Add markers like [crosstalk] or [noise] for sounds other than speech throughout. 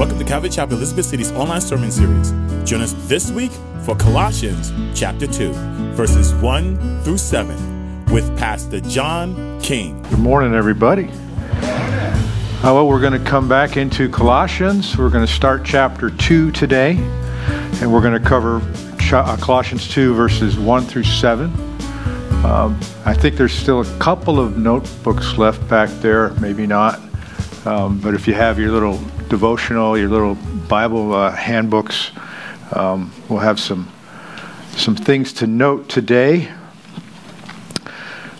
Welcome to Calvary Chapel Elizabeth City's online sermon series. Join us this week for Colossians chapter 2, verses 1 through 7, with Pastor John King. Good morning, everybody. Uh, well, we're going to come back into Colossians. We're going to start chapter 2 today, and we're going to cover uh, Colossians 2, verses 1 through 7. Um, I think there's still a couple of notebooks left back there, maybe not. Um, but if you have your little devotional, your little Bible uh, handbooks. Um, we'll have some some things to note today.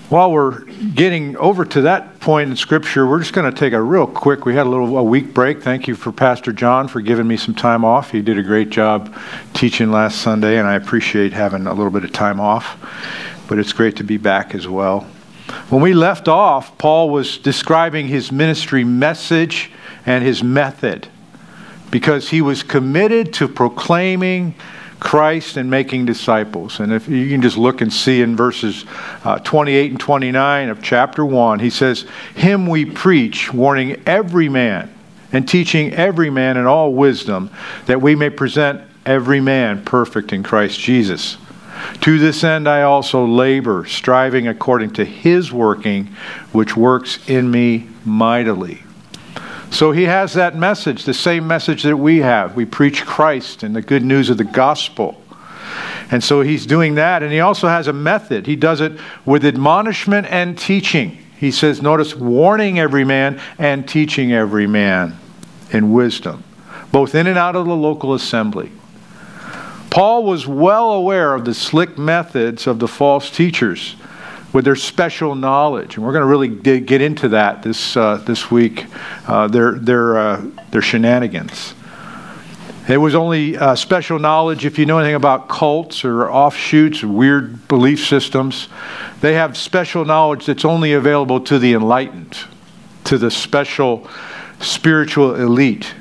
While we're getting over to that point in Scripture, we're just going to take a real quick. We had a little a week break. Thank you for Pastor John for giving me some time off. He did a great job teaching last Sunday, and I appreciate having a little bit of time off. But it's great to be back as well. When we left off, Paul was describing his ministry message and his method because he was committed to proclaiming Christ and making disciples. And if you can just look and see in verses uh, 28 and 29 of chapter 1, he says, Him we preach, warning every man and teaching every man in all wisdom, that we may present every man perfect in Christ Jesus. To this end I also labor, striving according to his working, which works in me mightily. So he has that message, the same message that we have. We preach Christ and the good news of the gospel. And so he's doing that. And he also has a method. He does it with admonishment and teaching. He says, notice, warning every man and teaching every man in wisdom, both in and out of the local assembly. Paul was well aware of the slick methods of the false teachers with their special knowledge. And we're going to really dig, get into that this, uh, this week, uh, their, their, uh, their shenanigans. It was only uh, special knowledge if you know anything about cults or offshoots, weird belief systems. They have special knowledge that's only available to the enlightened, to the special spiritual elite.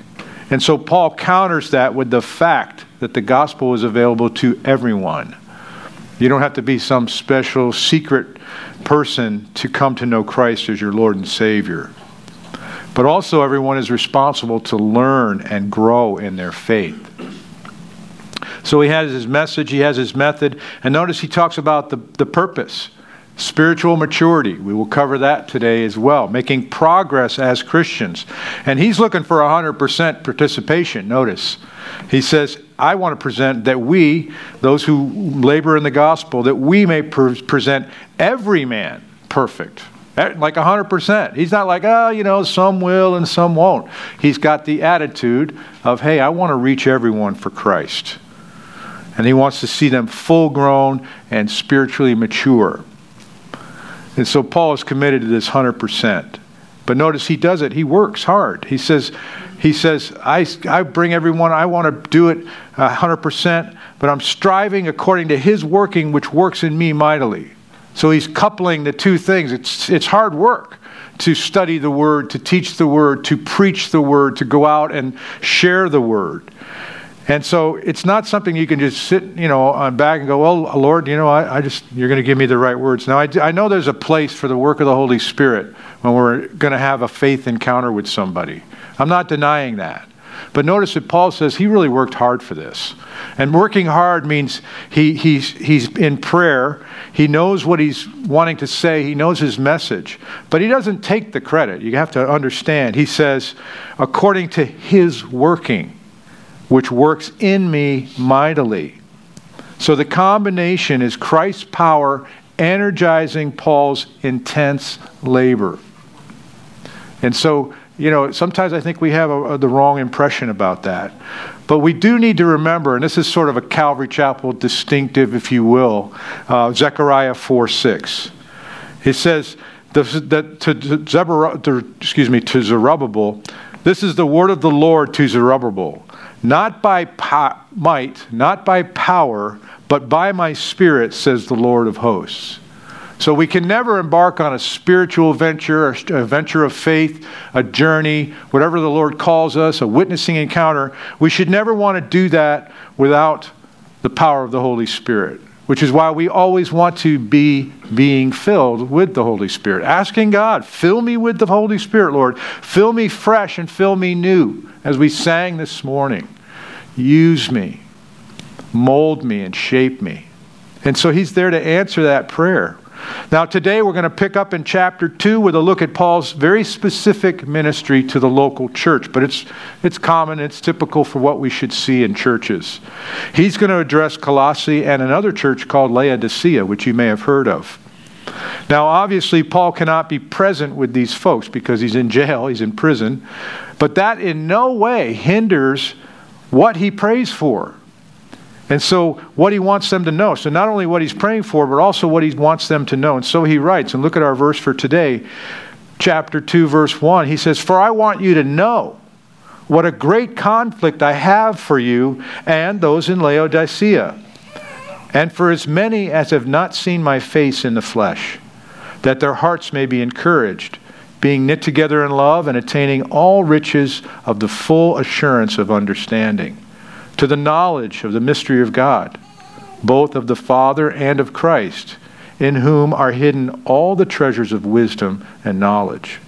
And so Paul counters that with the fact that the gospel is available to everyone. You don't have to be some special secret person to come to know Christ as your Lord and Savior. But also, everyone is responsible to learn and grow in their faith. So he has his message, he has his method, and notice he talks about the, the purpose spiritual maturity. We will cover that today as well, making progress as Christians. And he's looking for 100% participation. Notice, he says, I want to present that we, those who labor in the gospel, that we may pre- present every man perfect. Eh, like 100%. He's not like, oh, you know, some will and some won't. He's got the attitude of, hey, I want to reach everyone for Christ. And he wants to see them full grown and spiritually mature. And so Paul is committed to this 100%. But notice he does it, he works hard. He says, he says, I, I bring everyone, I want to do it uh, 100%, but I'm striving according to his working, which works in me mightily. So he's coupling the two things. It's, it's hard work to study the word, to teach the word, to preach the word, to go out and share the word. And so it's not something you can just sit, you know, on back and go, well, Lord, you know, I, I just, you're going to give me the right words. Now, I, I know there's a place for the work of the Holy Spirit when we're going to have a faith encounter with somebody. I'm not denying that. But notice that Paul says he really worked hard for this. And working hard means he, he's, he's in prayer. He knows what he's wanting to say. He knows his message. But he doesn't take the credit. You have to understand. He says, according to his working, which works in me mightily. So the combination is Christ's power energizing Paul's intense labor. And so you know, sometimes I think we have a, a, the wrong impression about that. But we do need to remember, and this is sort of a Calvary Chapel distinctive, if you will, uh, Zechariah 4 6. It says that to, to, excuse me, to Zerubbabel, this is the word of the Lord to Zerubbabel, not by po- might, not by power, but by my spirit, says the Lord of hosts. So we can never embark on a spiritual venture, a venture of faith, a journey, whatever the Lord calls us, a witnessing encounter. We should never want to do that without the power of the Holy Spirit. which is why we always want to be being filled with the Holy Spirit. Asking God, fill me with the Holy Spirit, Lord. Fill me fresh and fill me new, as we sang this morning. Use me, mold me, and shape me. And so He's there to answer that prayer. Now, today we're going to pick up in chapter 2 with a look at Paul's very specific ministry to the local church, but it's, it's common, it's typical for what we should see in churches. He's going to address Colossae and another church called Laodicea, which you may have heard of. Now, obviously, Paul cannot be present with these folks because he's in jail, he's in prison, but that in no way hinders what he prays for. And so, what he wants them to know. So, not only what he's praying for, but also what he wants them to know. And so he writes, and look at our verse for today, chapter 2, verse 1. He says, For I want you to know what a great conflict I have for you and those in Laodicea, and for as many as have not seen my face in the flesh, that their hearts may be encouraged, being knit together in love and attaining all riches of the full assurance of understanding to the knowledge of the mystery of God, both of the Father and of Christ, in whom are hidden all the treasures of wisdom and knowledge.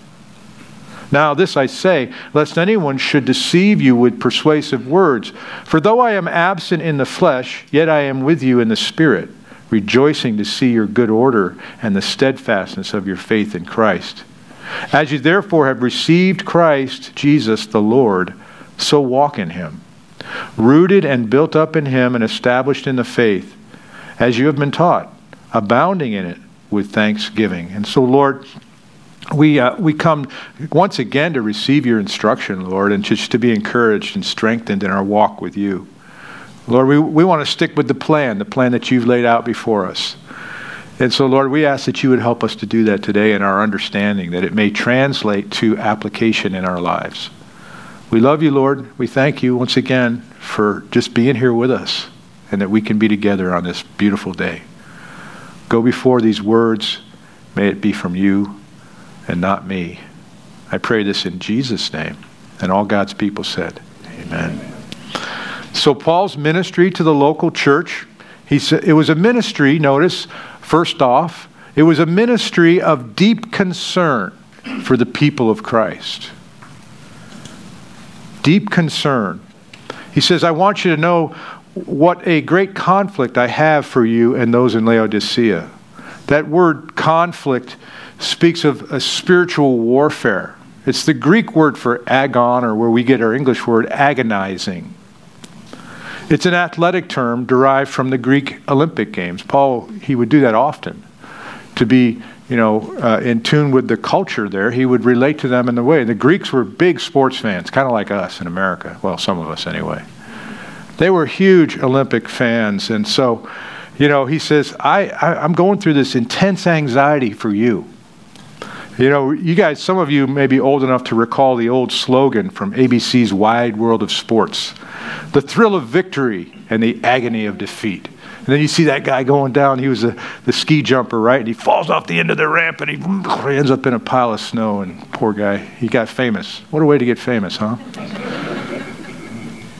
Now, this I say, lest anyone should deceive you with persuasive words. For though I am absent in the flesh, yet I am with you in the Spirit, rejoicing to see your good order and the steadfastness of your faith in Christ. As you therefore have received Christ Jesus the Lord, so walk in him rooted and built up in Him and established in the faith, as you have been taught, abounding in it with thanksgiving. And so, Lord, we, uh, we come once again to receive your instruction, Lord, and just to be encouraged and strengthened in our walk with you. Lord, we, we want to stick with the plan, the plan that you've laid out before us. And so, Lord, we ask that you would help us to do that today in our understanding, that it may translate to application in our lives. We love you, Lord. We thank you once again for just being here with us and that we can be together on this beautiful day. Go before these words. May it be from you and not me. I pray this in Jesus' name. And all God's people said, Amen. So, Paul's ministry to the local church, he said, it was a ministry, notice, first off, it was a ministry of deep concern for the people of Christ deep concern. He says, I want you to know what a great conflict I have for you and those in Laodicea. That word conflict speaks of a spiritual warfare. It's the Greek word for agon, or where we get our English word agonizing. It's an athletic term derived from the Greek Olympic Games. Paul, he would do that often to be you know, uh, in tune with the culture there, he would relate to them in the way. The Greeks were big sports fans, kind of like us in America. Well, some of us anyway. They were huge Olympic fans. And so, you know, he says, I, I, I'm going through this intense anxiety for you. You know, you guys, some of you may be old enough to recall the old slogan from ABC's Wide World of Sports the thrill of victory and the agony of defeat. And then you see that guy going down. He was a, the ski jumper, right? And he falls off the end of the ramp and he, [laughs] ends up in a pile of snow. And poor guy, he got famous. What a way to get famous, huh?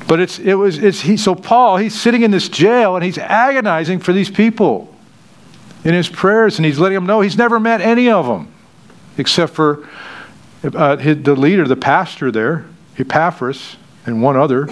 But it's, it was, it's, he, so Paul, he's sitting in this jail and he's agonizing for these people in his prayers and he's letting them know he's never met any of them except for uh, his, the leader, the pastor there, Epaphras, and one other.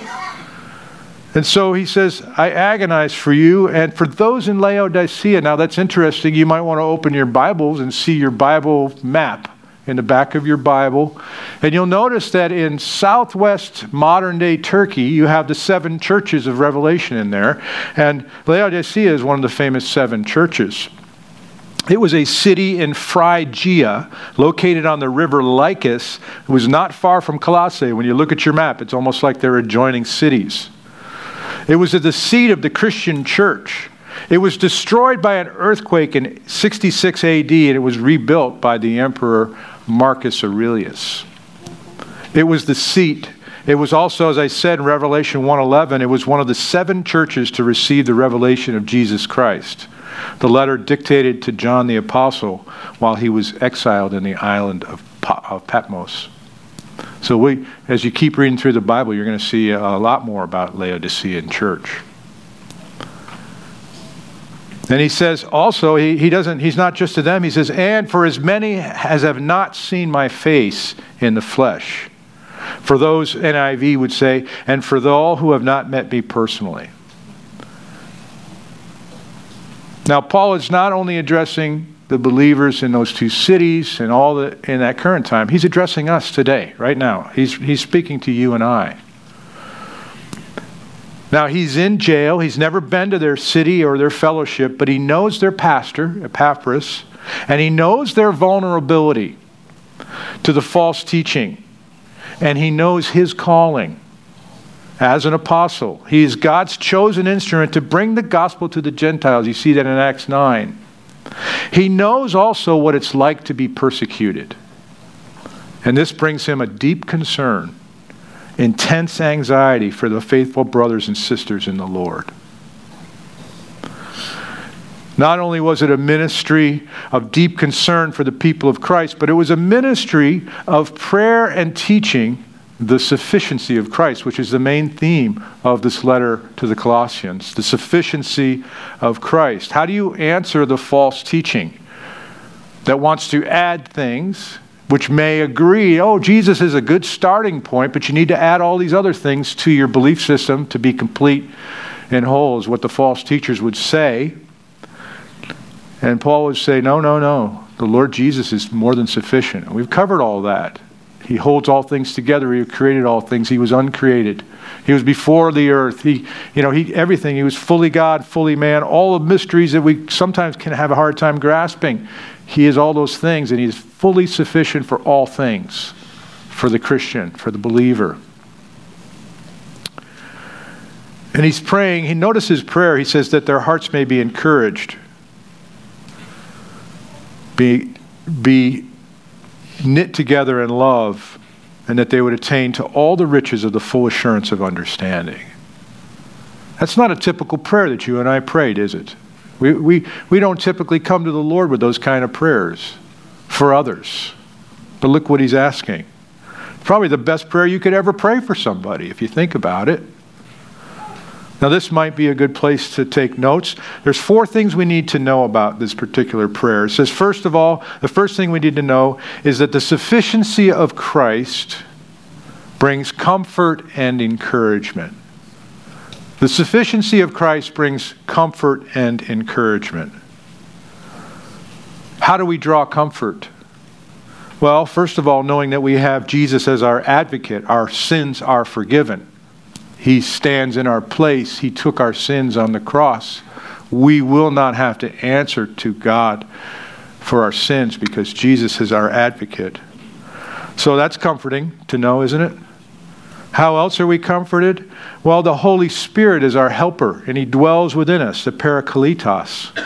And so he says, I agonize for you and for those in Laodicea. Now that's interesting. You might want to open your Bibles and see your Bible map in the back of your Bible. And you'll notice that in southwest modern day Turkey, you have the seven churches of Revelation in there. And Laodicea is one of the famous seven churches. It was a city in Phrygia, located on the river Lycus. It was not far from Colossae. When you look at your map, it's almost like they're adjoining cities. It was the seat of the Christian church. It was destroyed by an earthquake in 66 AD and it was rebuilt by the emperor Marcus Aurelius. It was the seat. It was also, as I said in Revelation 1:11, it was one of the seven churches to receive the revelation of Jesus Christ. The letter dictated to John the apostle while he was exiled in the island of Patmos. So we, as you keep reading through the Bible, you're going to see a lot more about Laodicean church. And he says also, he, he doesn't, he's not just to them, he says, and for as many as have not seen my face in the flesh. For those, NIV would say, and for all who have not met me personally. Now, Paul is not only addressing the believers in those two cities and all the, in that current time, he's addressing us today, right now. He's, he's speaking to you and I. Now, he's in jail. He's never been to their city or their fellowship, but he knows their pastor, Epaphras, and he knows their vulnerability to the false teaching. And he knows his calling as an apostle. He is God's chosen instrument to bring the gospel to the Gentiles. You see that in Acts 9. He knows also what it's like to be persecuted. And this brings him a deep concern intense anxiety for the faithful brothers and sisters in the Lord. Not only was it a ministry of deep concern for the people of Christ, but it was a ministry of prayer and teaching the sufficiency of Christ, which is the main theme of this letter to the Colossians. The sufficiency of Christ. How do you answer the false teaching that wants to add things which may agree, oh, Jesus is a good starting point, but you need to add all these other things to your belief system to be complete and whole, is what the false teachers would say. And Paul would say, no, no, no. The Lord Jesus is more than sufficient. We've covered all that. He holds all things together. He created all things. He was uncreated. He was before the earth. He, you know, he everything. He was fully God, fully man. All the mysteries that we sometimes can have a hard time grasping. He is all those things, and He is fully sufficient for all things for the Christian, for the believer. And he's praying, he notices prayer, he says that their hearts may be encouraged, be, be knit together in love, and that they would attain to all the riches of the full assurance of understanding. That's not a typical prayer that you and I prayed, is it? We, we, we don't typically come to the Lord with those kind of prayers for others. But look what he's asking. Probably the best prayer you could ever pray for somebody, if you think about it. Now, this might be a good place to take notes. There's four things we need to know about this particular prayer. It says, first of all, the first thing we need to know is that the sufficiency of Christ brings comfort and encouragement. The sufficiency of Christ brings comfort and encouragement. How do we draw comfort? Well, first of all, knowing that we have Jesus as our advocate, our sins are forgiven. He stands in our place, He took our sins on the cross. We will not have to answer to God for our sins because Jesus is our advocate. So that's comforting to know, isn't it? How else are we comforted? Well, the Holy Spirit is our helper, and He dwells within us, the Parakletos.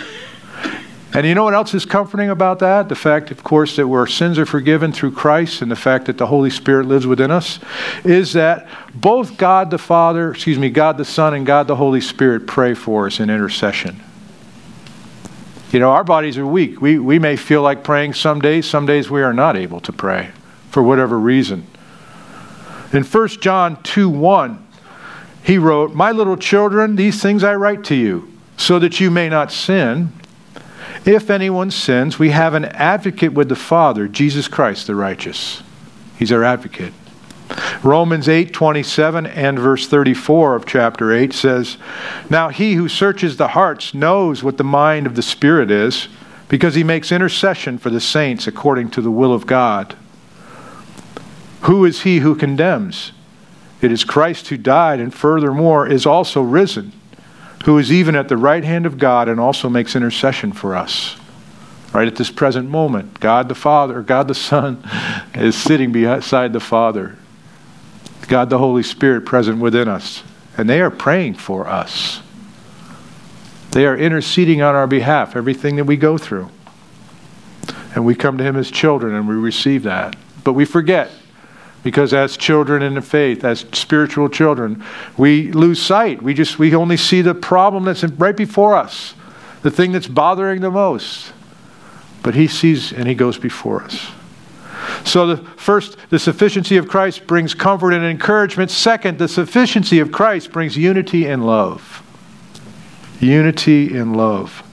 And you know what else is comforting about that? The fact, of course, that our sins are forgiven through Christ and the fact that the Holy Spirit lives within us is that both God the Father, excuse me, God the Son, and God the Holy Spirit pray for us in intercession. You know, our bodies are weak. We, we may feel like praying some days, some days we are not able to pray for whatever reason. In 1 John 2 1, he wrote, My little children, these things I write to you, so that you may not sin. If anyone sins, we have an advocate with the Father, Jesus Christ the righteous. He's our advocate. Romans 8:27 and verse 34 of chapter 8 says, "Now he who searches the hearts knows what the mind of the Spirit is, because he makes intercession for the saints according to the will of God." Who is he who condemns? It is Christ who died and furthermore is also risen, who is even at the right hand of God and also makes intercession for us. Right at this present moment, God the Father, God the Son [laughs] is sitting beside the Father. God the Holy Spirit present within us. And they are praying for us. They are interceding on our behalf, everything that we go through. And we come to Him as children and we receive that. But we forget because as children in the faith as spiritual children we lose sight. We just we only see the problem that's right before us the thing that's bothering the most. But he sees and he goes before us. So the first the sufficiency of christ brings comfort and encouragement. Second the sufficiency of christ brings unity and love. Unity and love.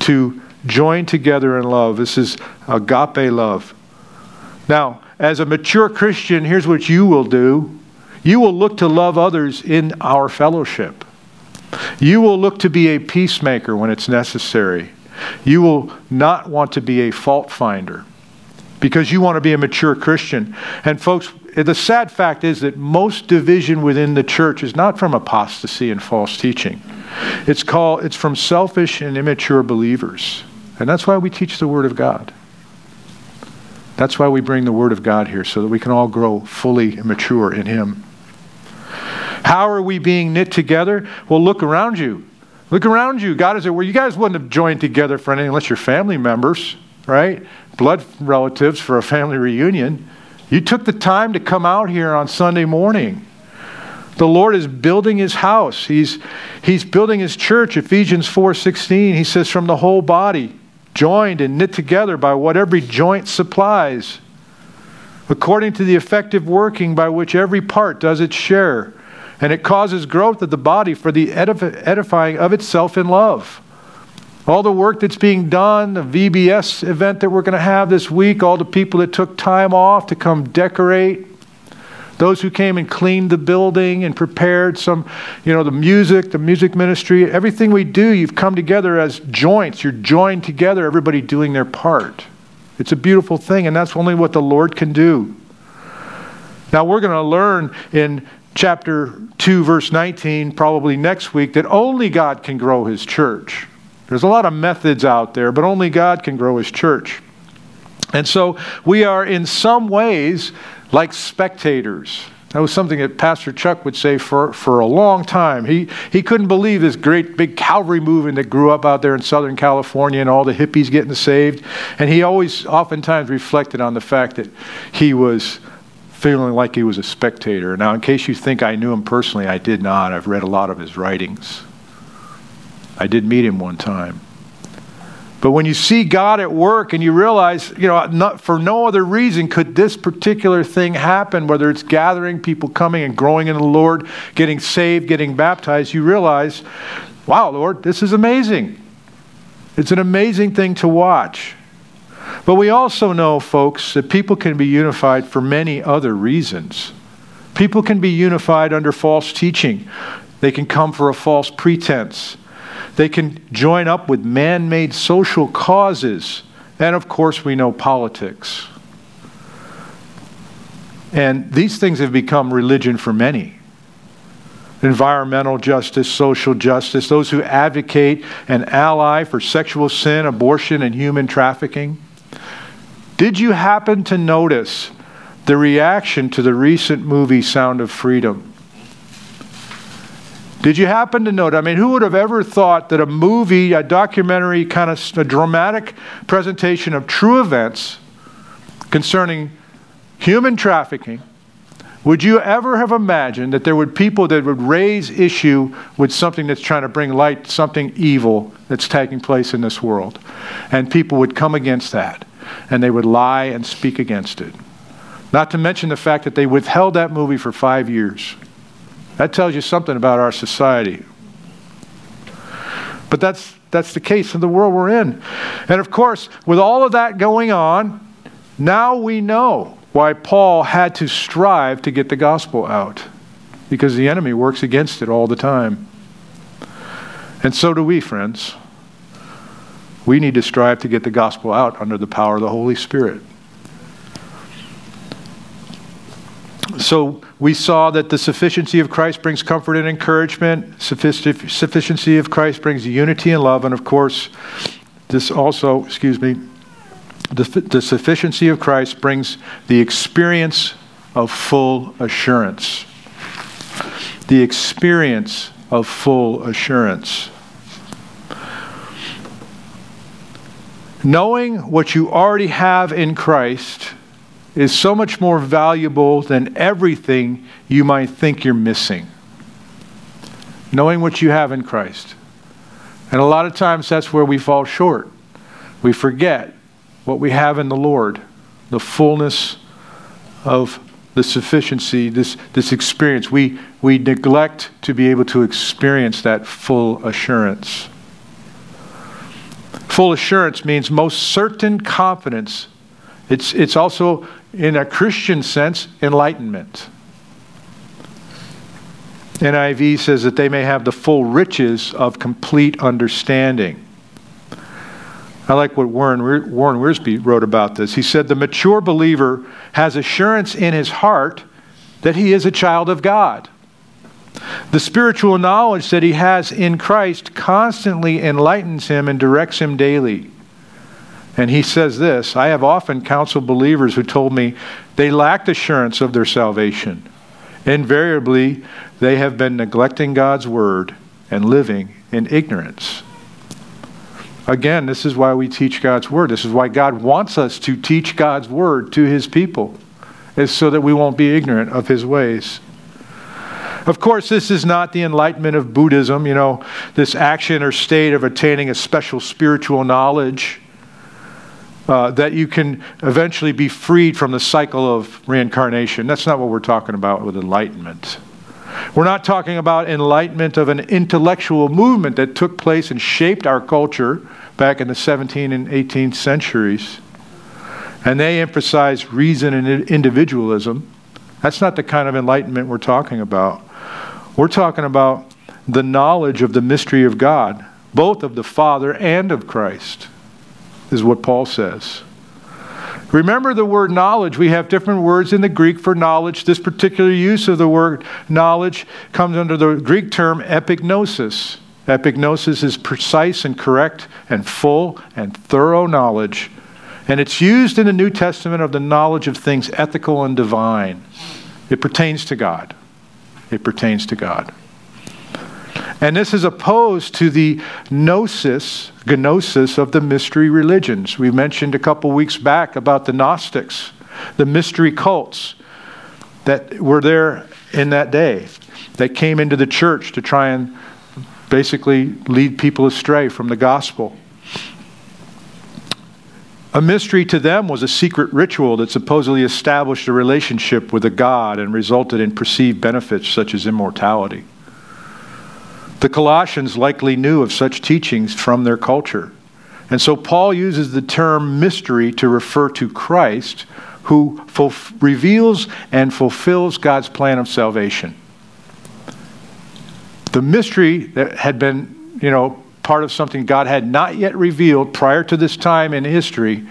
To join together in love. This is agape love. Now, as a mature Christian, here's what you will do you will look to love others in our fellowship. You will look to be a peacemaker when it's necessary. You will not want to be a fault finder because you want to be a mature Christian. And, folks, the sad fact is that most division within the church is not from apostasy and false teaching. It's called it's from selfish and immature believers. And that's why we teach the word of God. That's why we bring the Word of God here, so that we can all grow fully and mature in Him. How are we being knit together? Well, look around you. Look around you. God is there. where you guys wouldn't have joined together for anything unless you're family members, right? Blood relatives for a family reunion. You took the time to come out here on Sunday morning. The Lord is building his house. He's, he's building his church. Ephesians 4:16, he says, from the whole body joined and knit together by what every joint supplies, according to the effective working by which every part does its share. And it causes growth of the body for the edifying of itself in love. All the work that's being done, the VBS event that we're going to have this week, all the people that took time off to come decorate, those who came and cleaned the building and prepared some, you know, the music, the music ministry, everything we do, you've come together as joints. You're joined together, everybody doing their part. It's a beautiful thing, and that's only what the Lord can do. Now, we're going to learn in chapter 2, verse 19, probably next week, that only God can grow his church. There's a lot of methods out there, but only God can grow his church. And so we are in some ways like spectators. That was something that Pastor Chuck would say for, for a long time. He, he couldn't believe this great big Calvary movement that grew up out there in Southern California and all the hippies getting saved. And he always, oftentimes, reflected on the fact that he was feeling like he was a spectator. Now, in case you think I knew him personally, I did not. I've read a lot of his writings. I did meet him one time. But when you see God at work and you realize, you know, not, for no other reason could this particular thing happen, whether it's gathering people coming and growing in the Lord, getting saved, getting baptized, you realize, wow, Lord, this is amazing. It's an amazing thing to watch. But we also know, folks, that people can be unified for many other reasons. People can be unified under false teaching. They can come for a false pretense. They can join up with man made social causes. And of course, we know politics. And these things have become religion for many environmental justice, social justice, those who advocate and ally for sexual sin, abortion, and human trafficking. Did you happen to notice the reaction to the recent movie Sound of Freedom? Did you happen to note? I mean, who would have ever thought that a movie, a documentary, kind of a dramatic presentation of true events concerning human trafficking, would you ever have imagined that there would people that would raise issue with something that's trying to bring light, something evil that's taking place in this world? And people would come against that, and they would lie and speak against it. Not to mention the fact that they withheld that movie for five years. That tells you something about our society. But that's, that's the case in the world we're in. And of course, with all of that going on, now we know why Paul had to strive to get the gospel out. Because the enemy works against it all the time. And so do we, friends. We need to strive to get the gospel out under the power of the Holy Spirit. So we saw that the sufficiency of Christ brings comfort and encouragement. Sufficiency of Christ brings unity and love. And of course, this also, excuse me, the, the sufficiency of Christ brings the experience of full assurance. The experience of full assurance. Knowing what you already have in Christ is so much more valuable than everything you might think you're missing. Knowing what you have in Christ. And a lot of times that's where we fall short. We forget what we have in the Lord, the fullness of the sufficiency, this, this experience. We, we neglect to be able to experience that full assurance. Full assurance means most certain confidence. It's, it's also, in a Christian sense, enlightenment. NIV says that they may have the full riches of complete understanding. I like what Warren, Warren Wiersbe wrote about this. He said, The mature believer has assurance in his heart that he is a child of God. The spiritual knowledge that he has in Christ constantly enlightens him and directs him daily. And he says this I have often counseled believers who told me they lacked assurance of their salvation. Invariably, they have been neglecting God's word and living in ignorance. Again, this is why we teach God's word. This is why God wants us to teach God's word to his people, is so that we won't be ignorant of his ways. Of course, this is not the enlightenment of Buddhism, you know, this action or state of attaining a special spiritual knowledge. Uh, that you can eventually be freed from the cycle of reincarnation. That's not what we're talking about with enlightenment. We're not talking about enlightenment of an intellectual movement that took place and shaped our culture back in the 17th and 18th centuries. And they emphasized reason and individualism. That's not the kind of enlightenment we're talking about. We're talking about the knowledge of the mystery of God, both of the Father and of Christ, is what Paul says. Remember the word knowledge. We have different words in the Greek for knowledge. This particular use of the word knowledge comes under the Greek term epignosis. Epignosis is precise and correct and full and thorough knowledge. And it's used in the New Testament of the knowledge of things ethical and divine. It pertains to God. It pertains to God. And this is opposed to the gnosis, gnosis of the mystery religions. We mentioned a couple weeks back about the Gnostics, the mystery cults that were there in that day, that came into the church to try and basically lead people astray from the gospel. A mystery to them was a secret ritual that supposedly established a relationship with a god and resulted in perceived benefits such as immortality. The Colossians likely knew of such teachings from their culture. And so Paul uses the term mystery to refer to Christ, who fulf- reveals and fulfills God's plan of salvation. The mystery that had been, you know, part of something God had not yet revealed prior to this time in history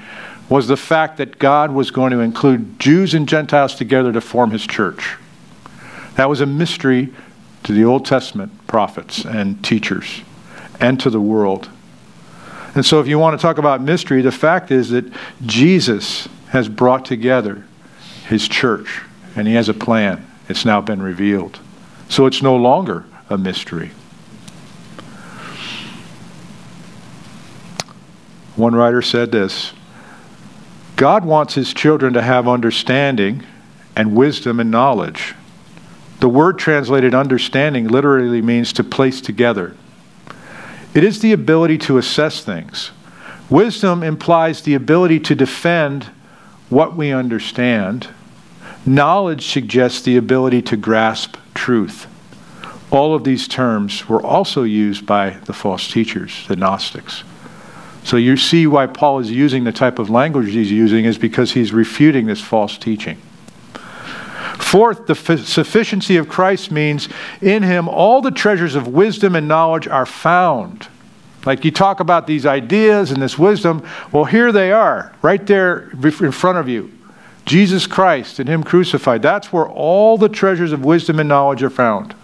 was the fact that God was going to include Jews and Gentiles together to form his church. That was a mystery to the Old Testament prophets and teachers and to the world. And so, if you want to talk about mystery, the fact is that Jesus has brought together his church and he has a plan. It's now been revealed. So, it's no longer a mystery. One writer said this God wants his children to have understanding and wisdom and knowledge. The word translated understanding literally means to place together. It is the ability to assess things. Wisdom implies the ability to defend what we understand. Knowledge suggests the ability to grasp truth. All of these terms were also used by the false teachers, the Gnostics. So you see why Paul is using the type of language he's using is because he's refuting this false teaching. Fourth, the f- sufficiency of Christ means in him all the treasures of wisdom and knowledge are found. Like you talk about these ideas and this wisdom, well, here they are, right there in front of you. Jesus Christ and Him crucified. That's where all the treasures of wisdom and knowledge are found.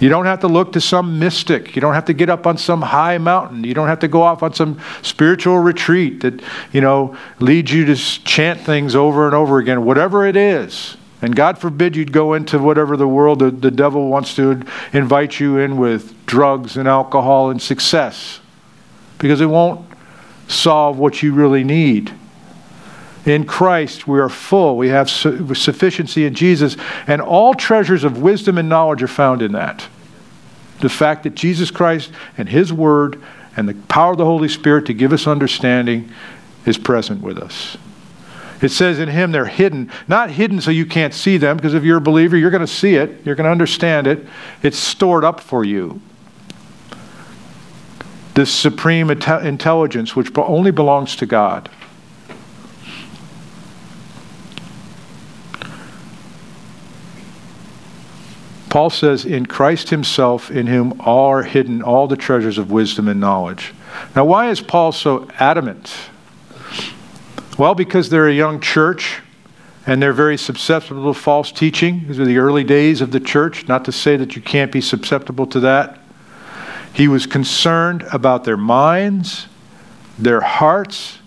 You don't have to look to some mystic. You don't have to get up on some high mountain. You don't have to go off on some spiritual retreat that, you know, leads you to chant things over and over again, whatever it is. And God forbid you'd go into whatever the world the, the devil wants to invite you in with drugs and alcohol and success. Because it won't solve what you really need. In Christ, we are full. We have su- sufficiency in Jesus, and all treasures of wisdom and knowledge are found in that. The fact that Jesus Christ and His Word and the power of the Holy Spirit to give us understanding is present with us. It says in Him they're hidden, not hidden so you can't see them, because if you're a believer, you're going to see it, you're going to understand it. It's stored up for you. this supreme intelligence which only belongs to God. Paul says, In Christ Himself, in whom are hidden all the treasures of wisdom and knowledge. Now, why is Paul so adamant? Well, because they're a young church and they're very susceptible to false teaching. These are the early days of the church. Not to say that you can't be susceptible to that. He was concerned about their minds, their hearts,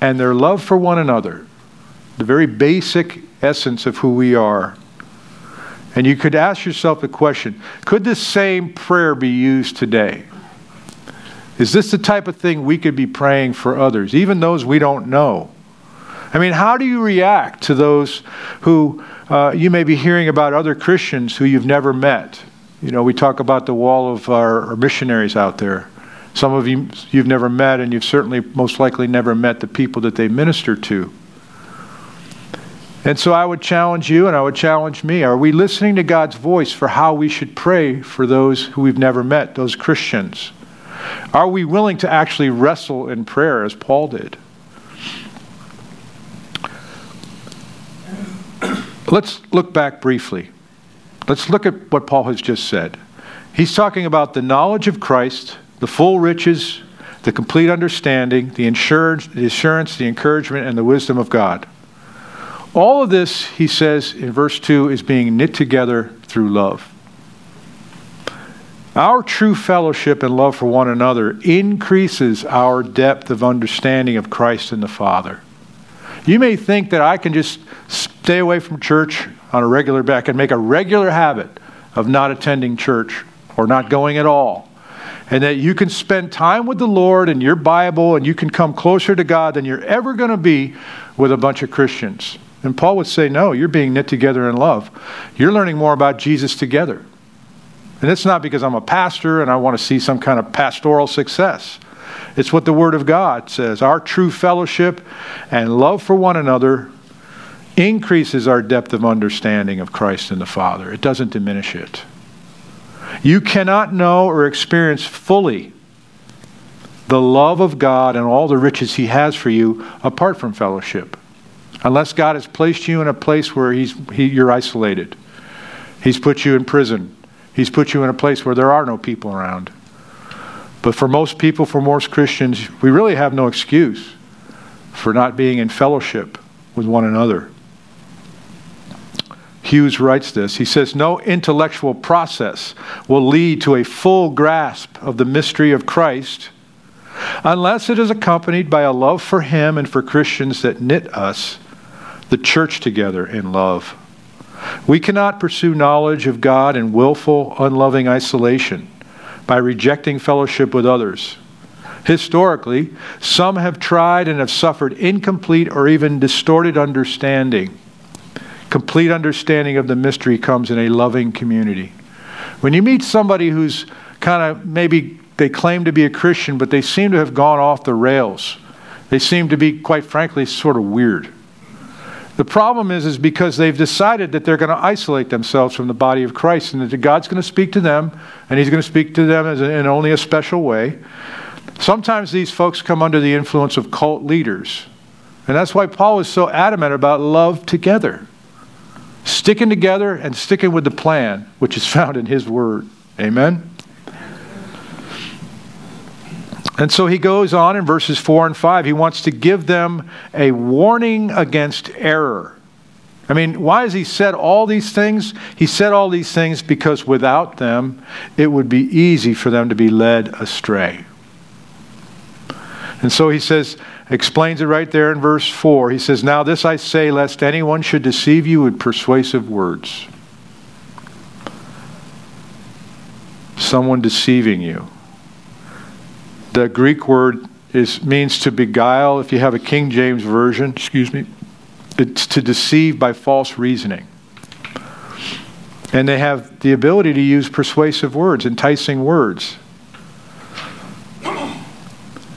and their love for one another. The very basic essence of who we are. And you could ask yourself the question could this same prayer be used today? Is this the type of thing we could be praying for others, even those we don't know? I mean, how do you react to those who uh, you may be hearing about other Christians who you've never met? You know, we talk about the wall of our, our missionaries out there. Some of you you've never met, and you've certainly most likely never met the people that they minister to. And so I would challenge you and I would challenge me. Are we listening to God's voice for how we should pray for those who we've never met, those Christians? Are we willing to actually wrestle in prayer as Paul did? Let's look back briefly. Let's look at what Paul has just said. He's talking about the knowledge of Christ, the full riches, the complete understanding, the assurance, the, assurance, the encouragement, and the wisdom of God. All of this, he says in verse 2, is being knit together through love. Our true fellowship and love for one another increases our depth of understanding of Christ and the Father. You may think that I can just stay away from church on a regular back and make a regular habit of not attending church or not going at all. And that you can spend time with the Lord and your Bible and you can come closer to God than you're ever going to be with a bunch of Christians. And Paul would say, No, you're being knit together in love. You're learning more about Jesus together. And it's not because I'm a pastor and I want to see some kind of pastoral success. It's what the Word of God says. Our true fellowship and love for one another increases our depth of understanding of Christ and the Father, it doesn't diminish it. You cannot know or experience fully the love of God and all the riches He has for you apart from fellowship. Unless God has placed you in a place where he's, he, you're isolated. He's put you in prison. He's put you in a place where there are no people around. But for most people, for most Christians, we really have no excuse for not being in fellowship with one another. Hughes writes this. He says, No intellectual process will lead to a full grasp of the mystery of Christ unless it is accompanied by a love for Him and for Christians that knit us the church together in love. We cannot pursue knowledge of God in willful, unloving isolation by rejecting fellowship with others. Historically, some have tried and have suffered incomplete or even distorted understanding. Complete understanding of the mystery comes in a loving community. When you meet somebody who's kind of maybe they claim to be a Christian, but they seem to have gone off the rails, they seem to be, quite frankly, sort of weird. The problem is, is because they've decided that they're going to isolate themselves from the body of Christ and that God's going to speak to them and He's going to speak to them in only a special way. Sometimes these folks come under the influence of cult leaders. And that's why Paul is so adamant about love together. Sticking together and sticking with the plan, which is found in His Word. Amen? And so he goes on in verses 4 and 5. He wants to give them a warning against error. I mean, why has he said all these things? He said all these things because without them, it would be easy for them to be led astray. And so he says, explains it right there in verse 4. He says, Now this I say, lest anyone should deceive you with persuasive words. Someone deceiving you. The Greek word is means to beguile. If you have a King James version, excuse me, it's to deceive by false reasoning. And they have the ability to use persuasive words, enticing words.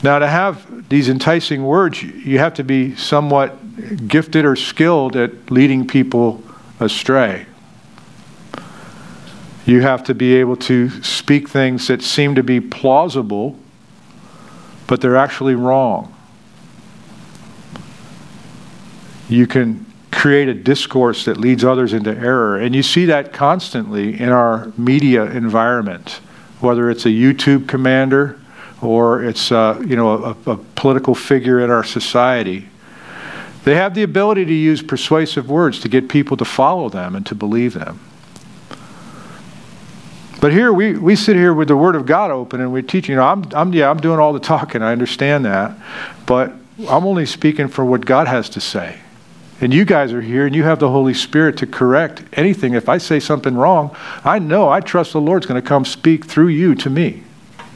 Now, to have these enticing words, you have to be somewhat gifted or skilled at leading people astray. You have to be able to speak things that seem to be plausible but they're actually wrong. You can create a discourse that leads others into error. And you see that constantly in our media environment, whether it's a YouTube commander or it's uh, you know a, a political figure in our society. They have the ability to use persuasive words to get people to follow them and to believe them. But here we, we sit here with the Word of God open and we're teaching. You know, I'm, I'm yeah, I'm doing all the talking. I understand that, but I'm only speaking for what God has to say. And you guys are here and you have the Holy Spirit to correct anything. If I say something wrong, I know, I trust the Lord's going to come speak through you to me.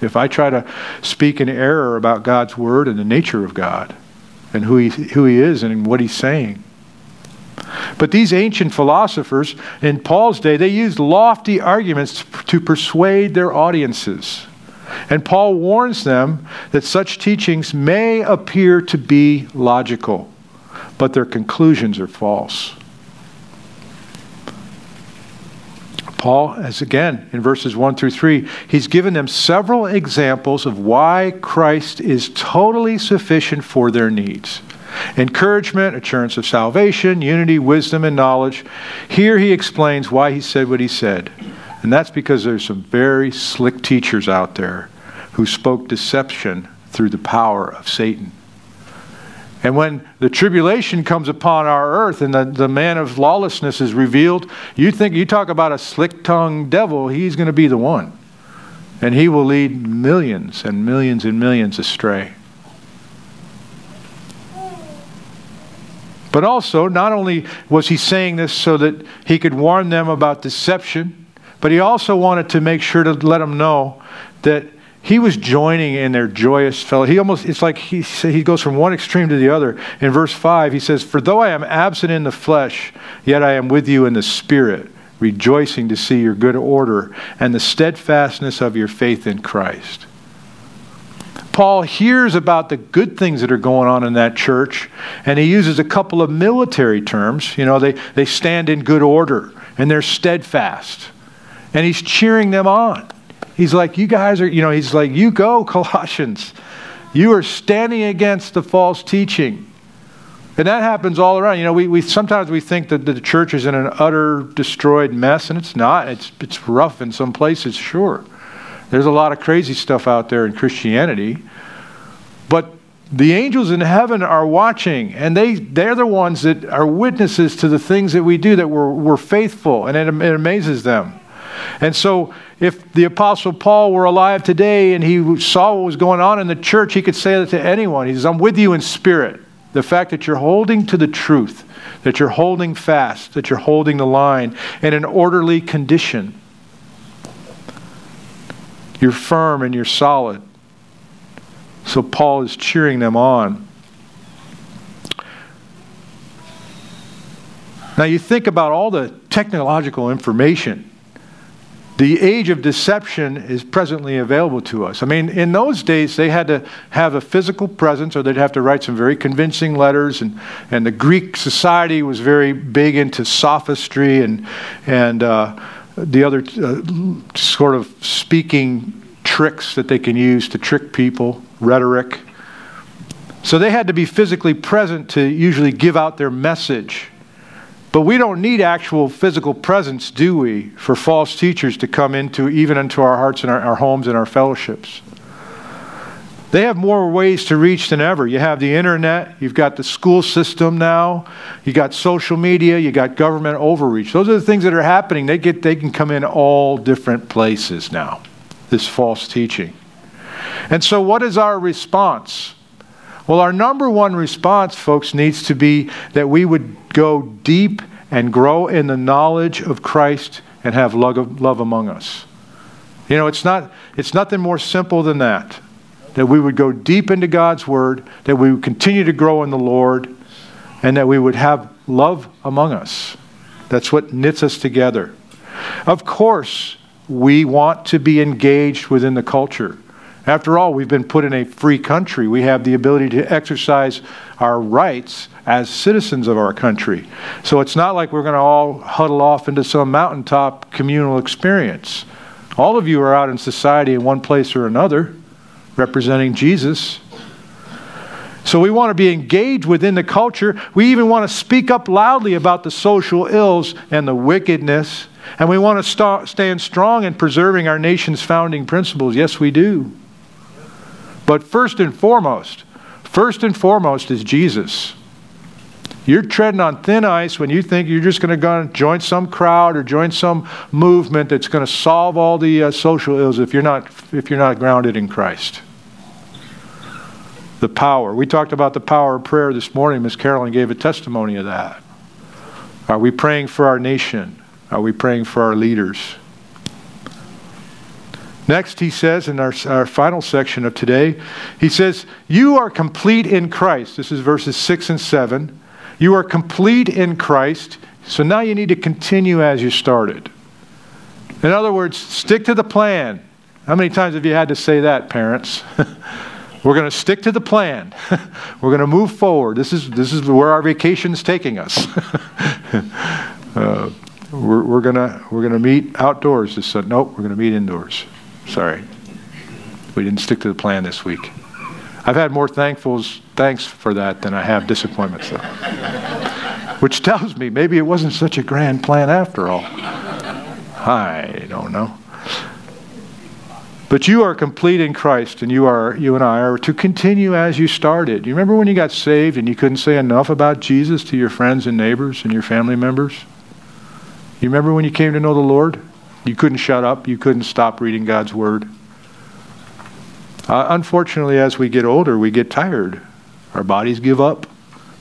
If I try to speak in error about God's Word and the nature of God and who He, who he is and what He's saying. But these ancient philosophers in Paul's day, they used lofty arguments to persuade their audiences. And Paul warns them that such teachings may appear to be logical but their conclusions are false. Paul, as again in verses 1 through 3, he's given them several examples of why Christ is totally sufficient for their needs encouragement, assurance of salvation, unity, wisdom, and knowledge. Here he explains why he said what he said. And that's because there's some very slick teachers out there who spoke deception through the power of Satan. And when the tribulation comes upon our earth and the, the man of lawlessness is revealed, you think you talk about a slick tongued devil, he's going to be the one. And he will lead millions and millions and millions astray. But also, not only was he saying this so that he could warn them about deception, but he also wanted to make sure to let them know that he was joining in their joyous fellow. He almost, it's like he, he goes from one extreme to the other. In verse 5, he says, For though I am absent in the flesh, yet I am with you in the spirit, rejoicing to see your good order and the steadfastness of your faith in Christ. Paul hears about the good things that are going on in that church, and he uses a couple of military terms. You know, they, they stand in good order and they're steadfast. And he's cheering them on. He's like, you guys are, you know, he's like, you go, [laughs] Colossians. You are standing against the false teaching. And that happens all around. You know, we, we sometimes we think that the church is in an utter destroyed mess, and it's not. It's it's rough in some places, sure. There's a lot of crazy stuff out there in Christianity. But the angels in heaven are watching, and they, they're the ones that are witnesses to the things that we do, that we're, we're faithful, and it, it amazes them. And so, if the Apostle Paul were alive today and he saw what was going on in the church, he could say that to anyone. He says, I'm with you in spirit. The fact that you're holding to the truth, that you're holding fast, that you're holding the line in an orderly condition. You're firm and you're solid. So, Paul is cheering them on. Now, you think about all the technological information the age of deception is presently available to us. I mean, in those days, they had to have a physical presence or they'd have to write some very convincing letters. And, and the Greek society was very big into sophistry and, and uh, the other uh, sort of speaking tricks that they can use to trick people, rhetoric. So they had to be physically present to usually give out their message. But we don't need actual physical presence, do we, for false teachers to come into, even into our hearts and our, our homes and our fellowships? They have more ways to reach than ever. You have the internet, you've got the school system now, you got social media, you got government overreach. Those are the things that are happening. They get they can come in all different places now. This false teaching. And so what is our response? Well, our number one response, folks, needs to be that we would go deep and grow in the knowledge of Christ and have love, love among us. You know, it's not it's nothing more simple than that. That we would go deep into God's word, that we would continue to grow in the Lord, and that we would have love among us. That's what knits us together. Of course, we want to be engaged within the culture. After all, we've been put in a free country. We have the ability to exercise our rights as citizens of our country. So it's not like we're going to all huddle off into some mountaintop communal experience. All of you are out in society in one place or another, representing Jesus. So we want to be engaged within the culture. We even want to speak up loudly about the social ills and the wickedness. And we want to st- stand strong in preserving our nation's founding principles. Yes, we do. But first and foremost, first and foremost is Jesus. You're treading on thin ice when you think you're just going to go and join some crowd or join some movement that's going to solve all the uh, social ills if you're not if you're not grounded in Christ. The power. We talked about the power of prayer this morning. Miss Carolyn gave a testimony of that. Are we praying for our nation? Are we praying for our leaders? Next, he says in our, our final section of today, he says, You are complete in Christ. This is verses 6 and 7. You are complete in Christ, so now you need to continue as you started. In other words, stick to the plan. How many times have you had to say that, parents? [laughs] We're going to stick to the plan. [laughs] We're going to move forward. This is, this is where our vacation is taking us. [laughs] uh, we're, we're going we're gonna meet outdoors this Sunday. Nope, we're going to meet indoors. Sorry. We didn't stick to the plan this week. I've had more thankfuls, thanks for that than I have disappointments, though. [laughs] Which tells me maybe it wasn't such a grand plan after all. I don't know. But you are complete in Christ, and you are you and I are to continue as you started. You remember when you got saved and you couldn't say enough about Jesus to your friends and neighbors and your family members? You remember when you came to know the Lord? You couldn't shut up. You couldn't stop reading God's Word. Uh, unfortunately, as we get older, we get tired. Our bodies give up.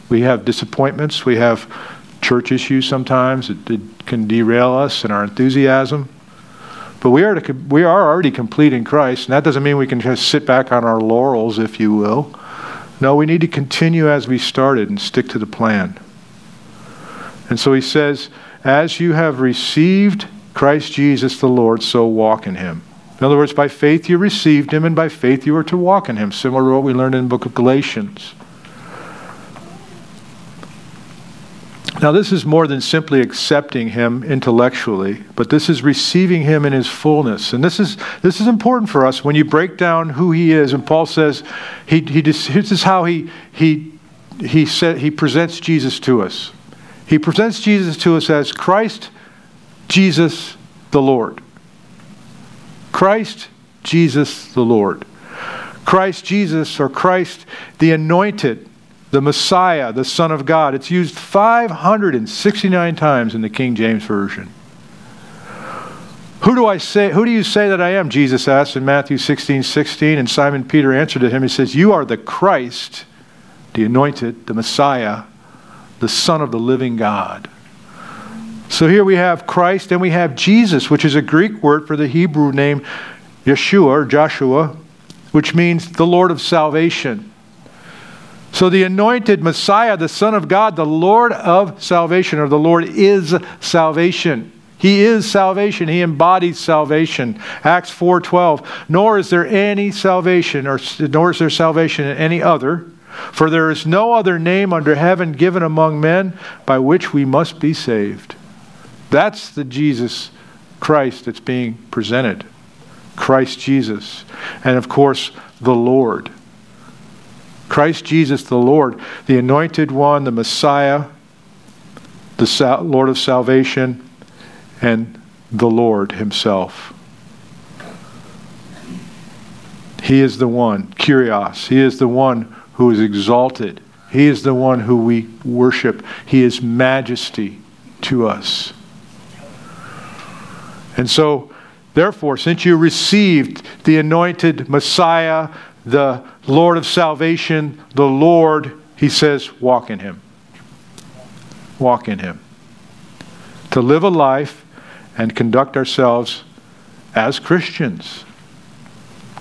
We have disappointments. We have church issues sometimes. It, it can derail us and our enthusiasm. But we are, to, we are already complete in Christ, and that doesn't mean we can just sit back on our laurels, if you will. No, we need to continue as we started and stick to the plan. And so he says, As you have received Christ Jesus the Lord, so walk in him. In other words, by faith you received him, and by faith you are to walk in him, similar to what we learned in the book of Galatians. Now, this is more than simply accepting him intellectually, but this is receiving him in his fullness. And this is, this is important for us when you break down who he is. And Paul says, he, he this is how he, he, he, said, he presents Jesus to us. He presents Jesus to us as Christ, Jesus, the Lord. Christ, Jesus, the Lord. Christ Jesus, or Christ, the anointed the Messiah, the Son of God. It's used 569 times in the King James Version. Who do I say, who do you say that I am? Jesus asked in Matthew 16, 16, and Simon Peter answered to him, he says, You are the Christ, the anointed, the Messiah, the Son of the living God. So here we have Christ and we have Jesus, which is a Greek word for the Hebrew name Yeshua or Joshua, which means the Lord of salvation. So the anointed Messiah, the Son of God, the Lord of salvation, or the Lord is salvation. He is salvation. He embodies salvation. Acts 4:12. Nor is there any salvation, or nor is there salvation in any other, for there is no other name under heaven given among men by which we must be saved. That's the Jesus Christ that's being presented. Christ Jesus. And of course, the Lord. Christ Jesus the Lord, the anointed one, the Messiah, the Lord of salvation, and the Lord Himself. He is the one, Kyrios. He is the one who is exalted. He is the one who we worship. He is majesty to us. And so, therefore, since you received the anointed Messiah, the Lord of salvation, the Lord, he says, walk in him. Walk in him. To live a life and conduct ourselves as Christians.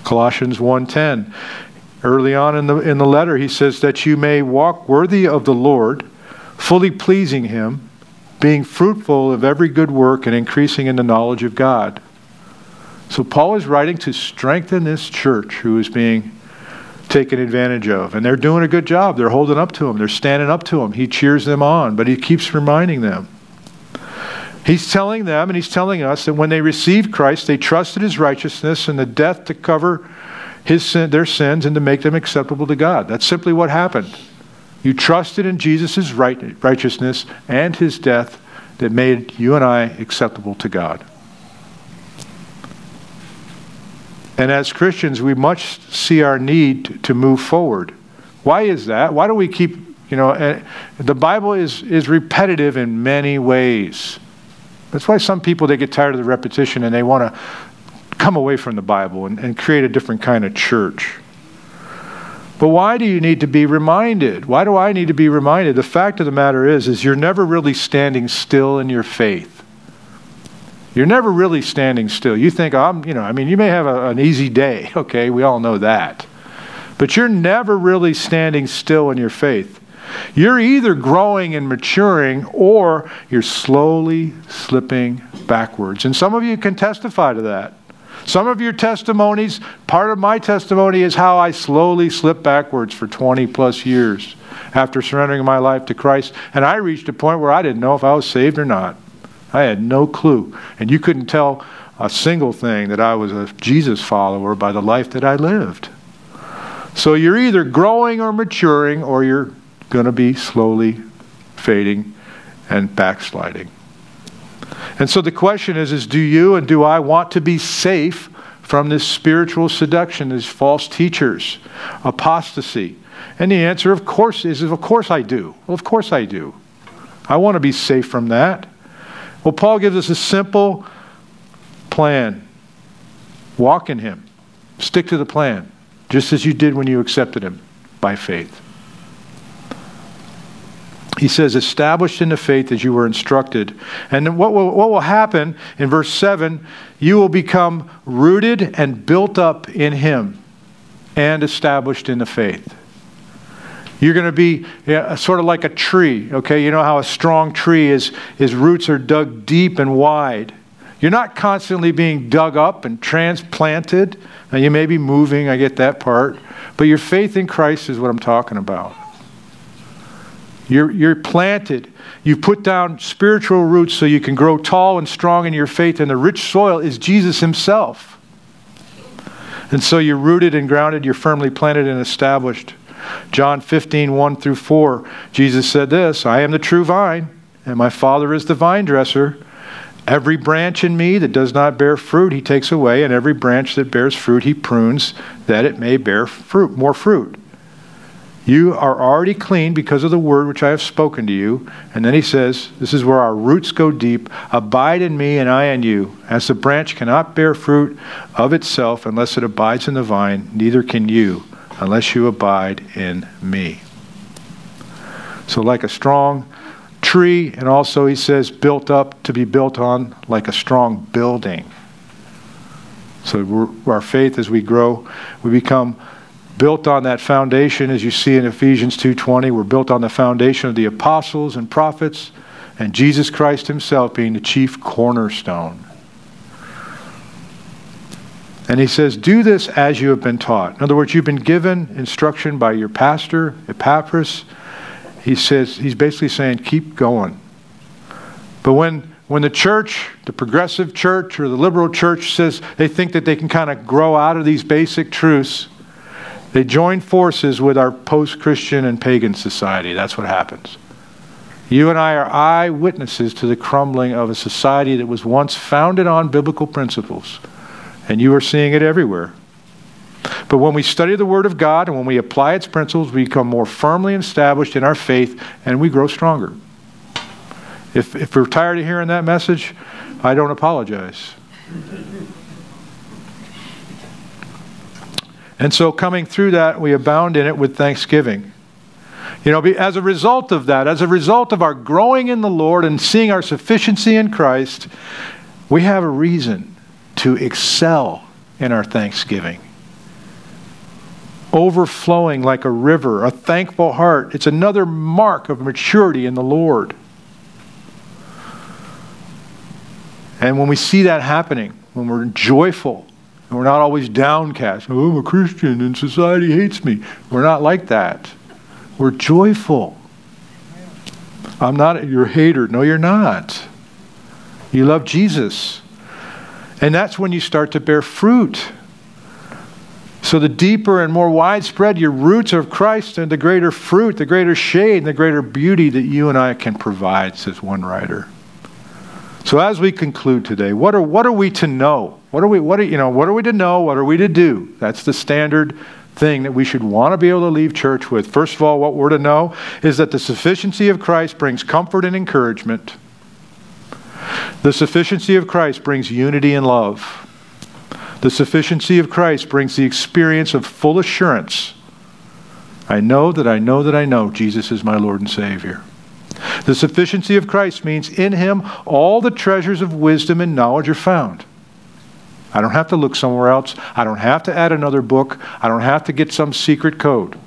Colossians 1:10. Early on in the in the letter he says that you may walk worthy of the Lord, fully pleasing him, being fruitful of every good work and increasing in the knowledge of God. So Paul is writing to strengthen this church who is being taken advantage of. And they're doing a good job. They're holding up to him, they're standing up to him. He cheers them on, but he keeps reminding them. He's telling them and he's telling us that when they received Christ, they trusted his righteousness and the death to cover his sin, their sins and to make them acceptable to God. That's simply what happened. You trusted in Jesus' right, righteousness and his death that made you and I acceptable to God. And as Christians, we must see our need to move forward. Why is that? Why do we keep, you know, eh, the Bible is, is repetitive in many ways. That's why some people, they get tired of the repetition and they want to come away from the Bible and, and create a different kind of church. But why do you need to be reminded? Why do I need to be reminded? The fact of the matter is, is you're never really standing still in your faith. You're never really standing still. You think, I'm, you know, I mean, you may have a, an easy day. [laughs] Okay, we all know that. But you're never really standing still in your faith. You're either growing and maturing or you're slowly slipping backwards. And some of you can testify to that. Some of your testimonies, part of my testimony is how I slowly slipped backwards for 20 plus years after surrendering my life to Christ. And I reached a point where I didn't know if I was saved or not. I had no clue. And you couldn't tell a single thing that I was a Jesus follower by the life that I lived. So you're either growing or maturing, or you're going to be slowly fading and backsliding. And so the question is, is do you and do I want to be safe from this spiritual seduction, these false teachers, apostasy? And the answer, of course, is of course I do. Well, of course I do. I want to be safe from that. Well, Paul gives us a simple plan. Walk in him. Stick to the plan, just as you did when you accepted him by faith. He says, established in the faith as you were instructed. And what will, what will happen in verse 7 you will become rooted and built up in Him and established in the faith. You're going to be yeah, sort of like a tree, okay? You know how a strong tree is, his roots are dug deep and wide. You're not constantly being dug up and transplanted. Now, you may be moving, I get that part. But your faith in Christ is what I'm talking about. You're, you're planted. You put down spiritual roots so you can grow tall and strong in your faith, and the rich soil is Jesus Himself. And so you're rooted and grounded, you're firmly planted and established. John 15, 1 through 4, Jesus said this I am the true vine, and my Father is the vine dresser. Every branch in me that does not bear fruit, he takes away, and every branch that bears fruit, he prunes, that it may bear fruit, more fruit. You are already clean because of the word which I have spoken to you. And then he says, This is where our roots go deep. Abide in me, and I in you. As the branch cannot bear fruit of itself unless it abides in the vine, neither can you unless you abide in me. So, like a strong tree, and also he says, built up to be built on like a strong building. So, our faith as we grow, we become built on that foundation as you see in Ephesians 2:20 we're built on the foundation of the apostles and prophets and Jesus Christ himself being the chief cornerstone. And he says, Do this as you have been taught. In other words, you've been given instruction by your pastor, Epaphras. He says, he's basically saying, keep going. But when when the church, the progressive church or the liberal church says they think that they can kind of grow out of these basic truths, they join forces with our post Christian and pagan society. That's what happens. You and I are eyewitnesses to the crumbling of a society that was once founded on biblical principles. And you are seeing it everywhere. But when we study the Word of God and when we apply its principles, we become more firmly established in our faith and we grow stronger. If, if we're tired of hearing that message, I don't apologize. And so, coming through that, we abound in it with thanksgiving. You know, as a result of that, as a result of our growing in the Lord and seeing our sufficiency in Christ, we have a reason to excel in our thanksgiving. Overflowing like a river, a thankful heart. It's another mark of maturity in the Lord. And when we see that happening, when we're joyful and we're not always downcast. Oh, I'm a Christian and society hates me. We're not like that. We're joyful. I'm not your hater. No, you're not. You love Jesus. And that's when you start to bear fruit. So, the deeper and more widespread your roots of Christ, and the greater fruit, the greater shade, and the greater beauty that you and I can provide, says one writer. So, as we conclude today, what are, what are we to know? What are we, what are, you know, what are we to know? What are we to do? That's the standard thing that we should want to be able to leave church with. First of all, what we're to know is that the sufficiency of Christ brings comfort and encouragement. The sufficiency of Christ brings unity and love. The sufficiency of Christ brings the experience of full assurance. I know that I know that I know Jesus is my Lord and Savior. The sufficiency of Christ means in him all the treasures of wisdom and knowledge are found. I don't have to look somewhere else. I don't have to add another book. I don't have to get some secret code.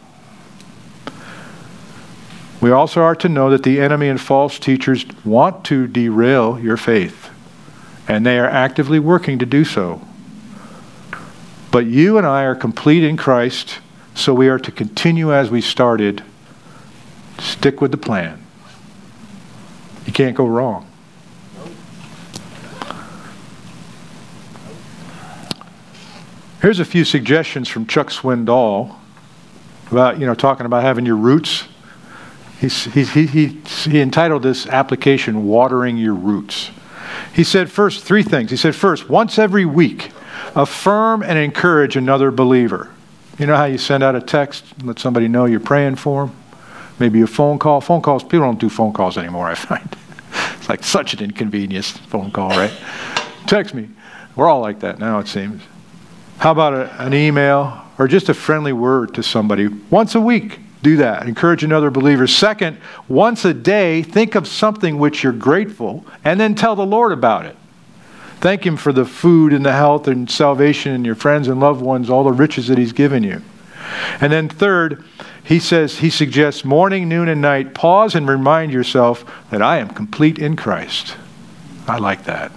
We also are to know that the enemy and false teachers want to derail your faith, and they are actively working to do so. But you and I are complete in Christ, so we are to continue as we started. Stick with the plan. You can't go wrong. Here's a few suggestions from Chuck Swindoll about, you know, talking about having your roots. He's, he, he, he, entitled this application Watering Your Roots. He said, first, three things. He said, first, once every week, affirm and encourage another believer. You know how you send out a text, let somebody know you're praying for them? Maybe a phone call. Phone calls, people don't do phone calls anymore, [laughs] I find. It's like such an inconvenience, phone call, right? Text me. We're all like that now, it seems. How about a, an email or just a friendly word to somebody once a week? Do that. Encourage another believer. Second, once a day, think of something which you're grateful and then tell the Lord about it. Thank Him for the food and the health and salvation and your friends and loved ones, all the riches that He's given you. And then, third, he says, he suggests morning, noon, and night, pause and remind yourself that I am complete in Christ. I like that.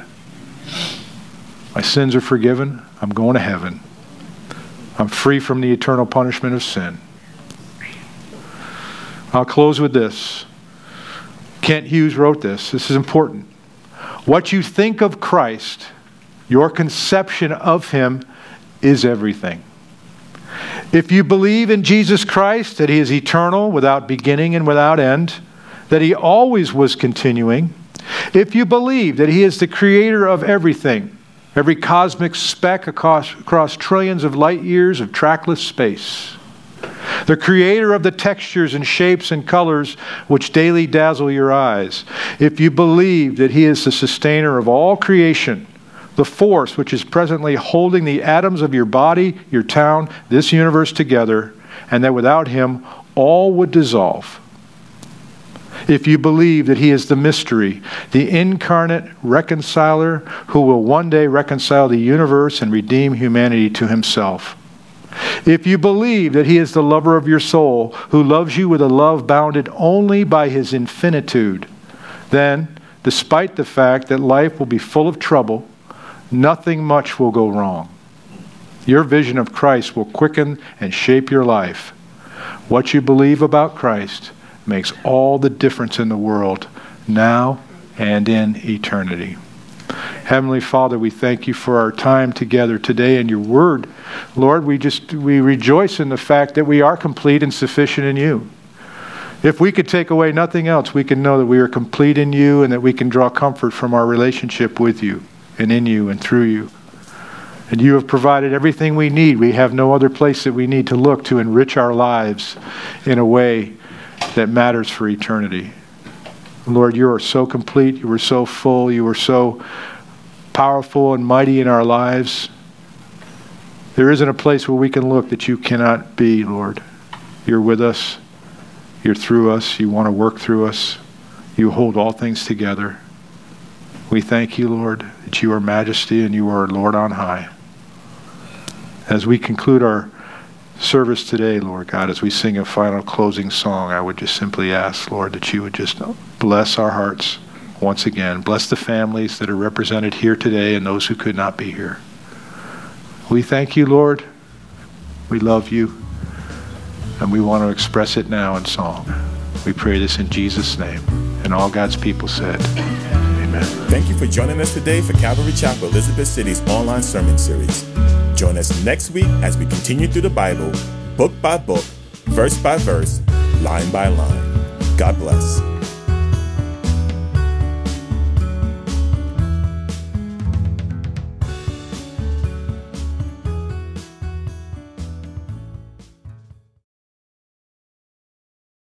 My sins are forgiven. I'm going to heaven. I'm free from the eternal punishment of sin. I'll close with this. Kent Hughes wrote this. This is important. What you think of Christ, your conception of him, is everything. If you believe in Jesus Christ, that he is eternal, without beginning and without end, that he always was continuing, if you believe that he is the creator of everything, every cosmic speck across, across trillions of light years of trackless space, the creator of the textures and shapes and colors which daily dazzle your eyes, if you believe that he is the sustainer of all creation, the force which is presently holding the atoms of your body, your town, this universe together, and that without him all would dissolve. If you believe that he is the mystery, the incarnate reconciler who will one day reconcile the universe and redeem humanity to himself. If you believe that he is the lover of your soul, who loves you with a love bounded only by his infinitude, then, despite the fact that life will be full of trouble, nothing much will go wrong. Your vision of Christ will quicken and shape your life. What you believe about Christ makes all the difference in the world now and in eternity. Heavenly Father, we thank you for our time together today and your word. Lord, we just we rejoice in the fact that we are complete and sufficient in you. If we could take away nothing else, we can know that we are complete in you and that we can draw comfort from our relationship with you and in you and through you. And you have provided everything we need. We have no other place that we need to look to enrich our lives in a way that matters for eternity. Lord, you are so complete. You are so full. You are so powerful and mighty in our lives. There isn't a place where we can look that you cannot be, Lord. You're with us. You're through us. You want to work through us. You hold all things together. We thank you, Lord, that you are majesty and you are Lord on high. As we conclude our service today, Lord God, as we sing a final closing song, I would just simply ask, Lord, that you would just bless our hearts once again. Bless the families that are represented here today and those who could not be here. We thank you, Lord. We love you. And we want to express it now in song. We pray this in Jesus' name. And all God's people said, Amen. Thank you for joining us today for Calvary Chapel Elizabeth City's online sermon series. Join us next week as we continue through the Bible, book by book, verse by verse, line by line. God bless.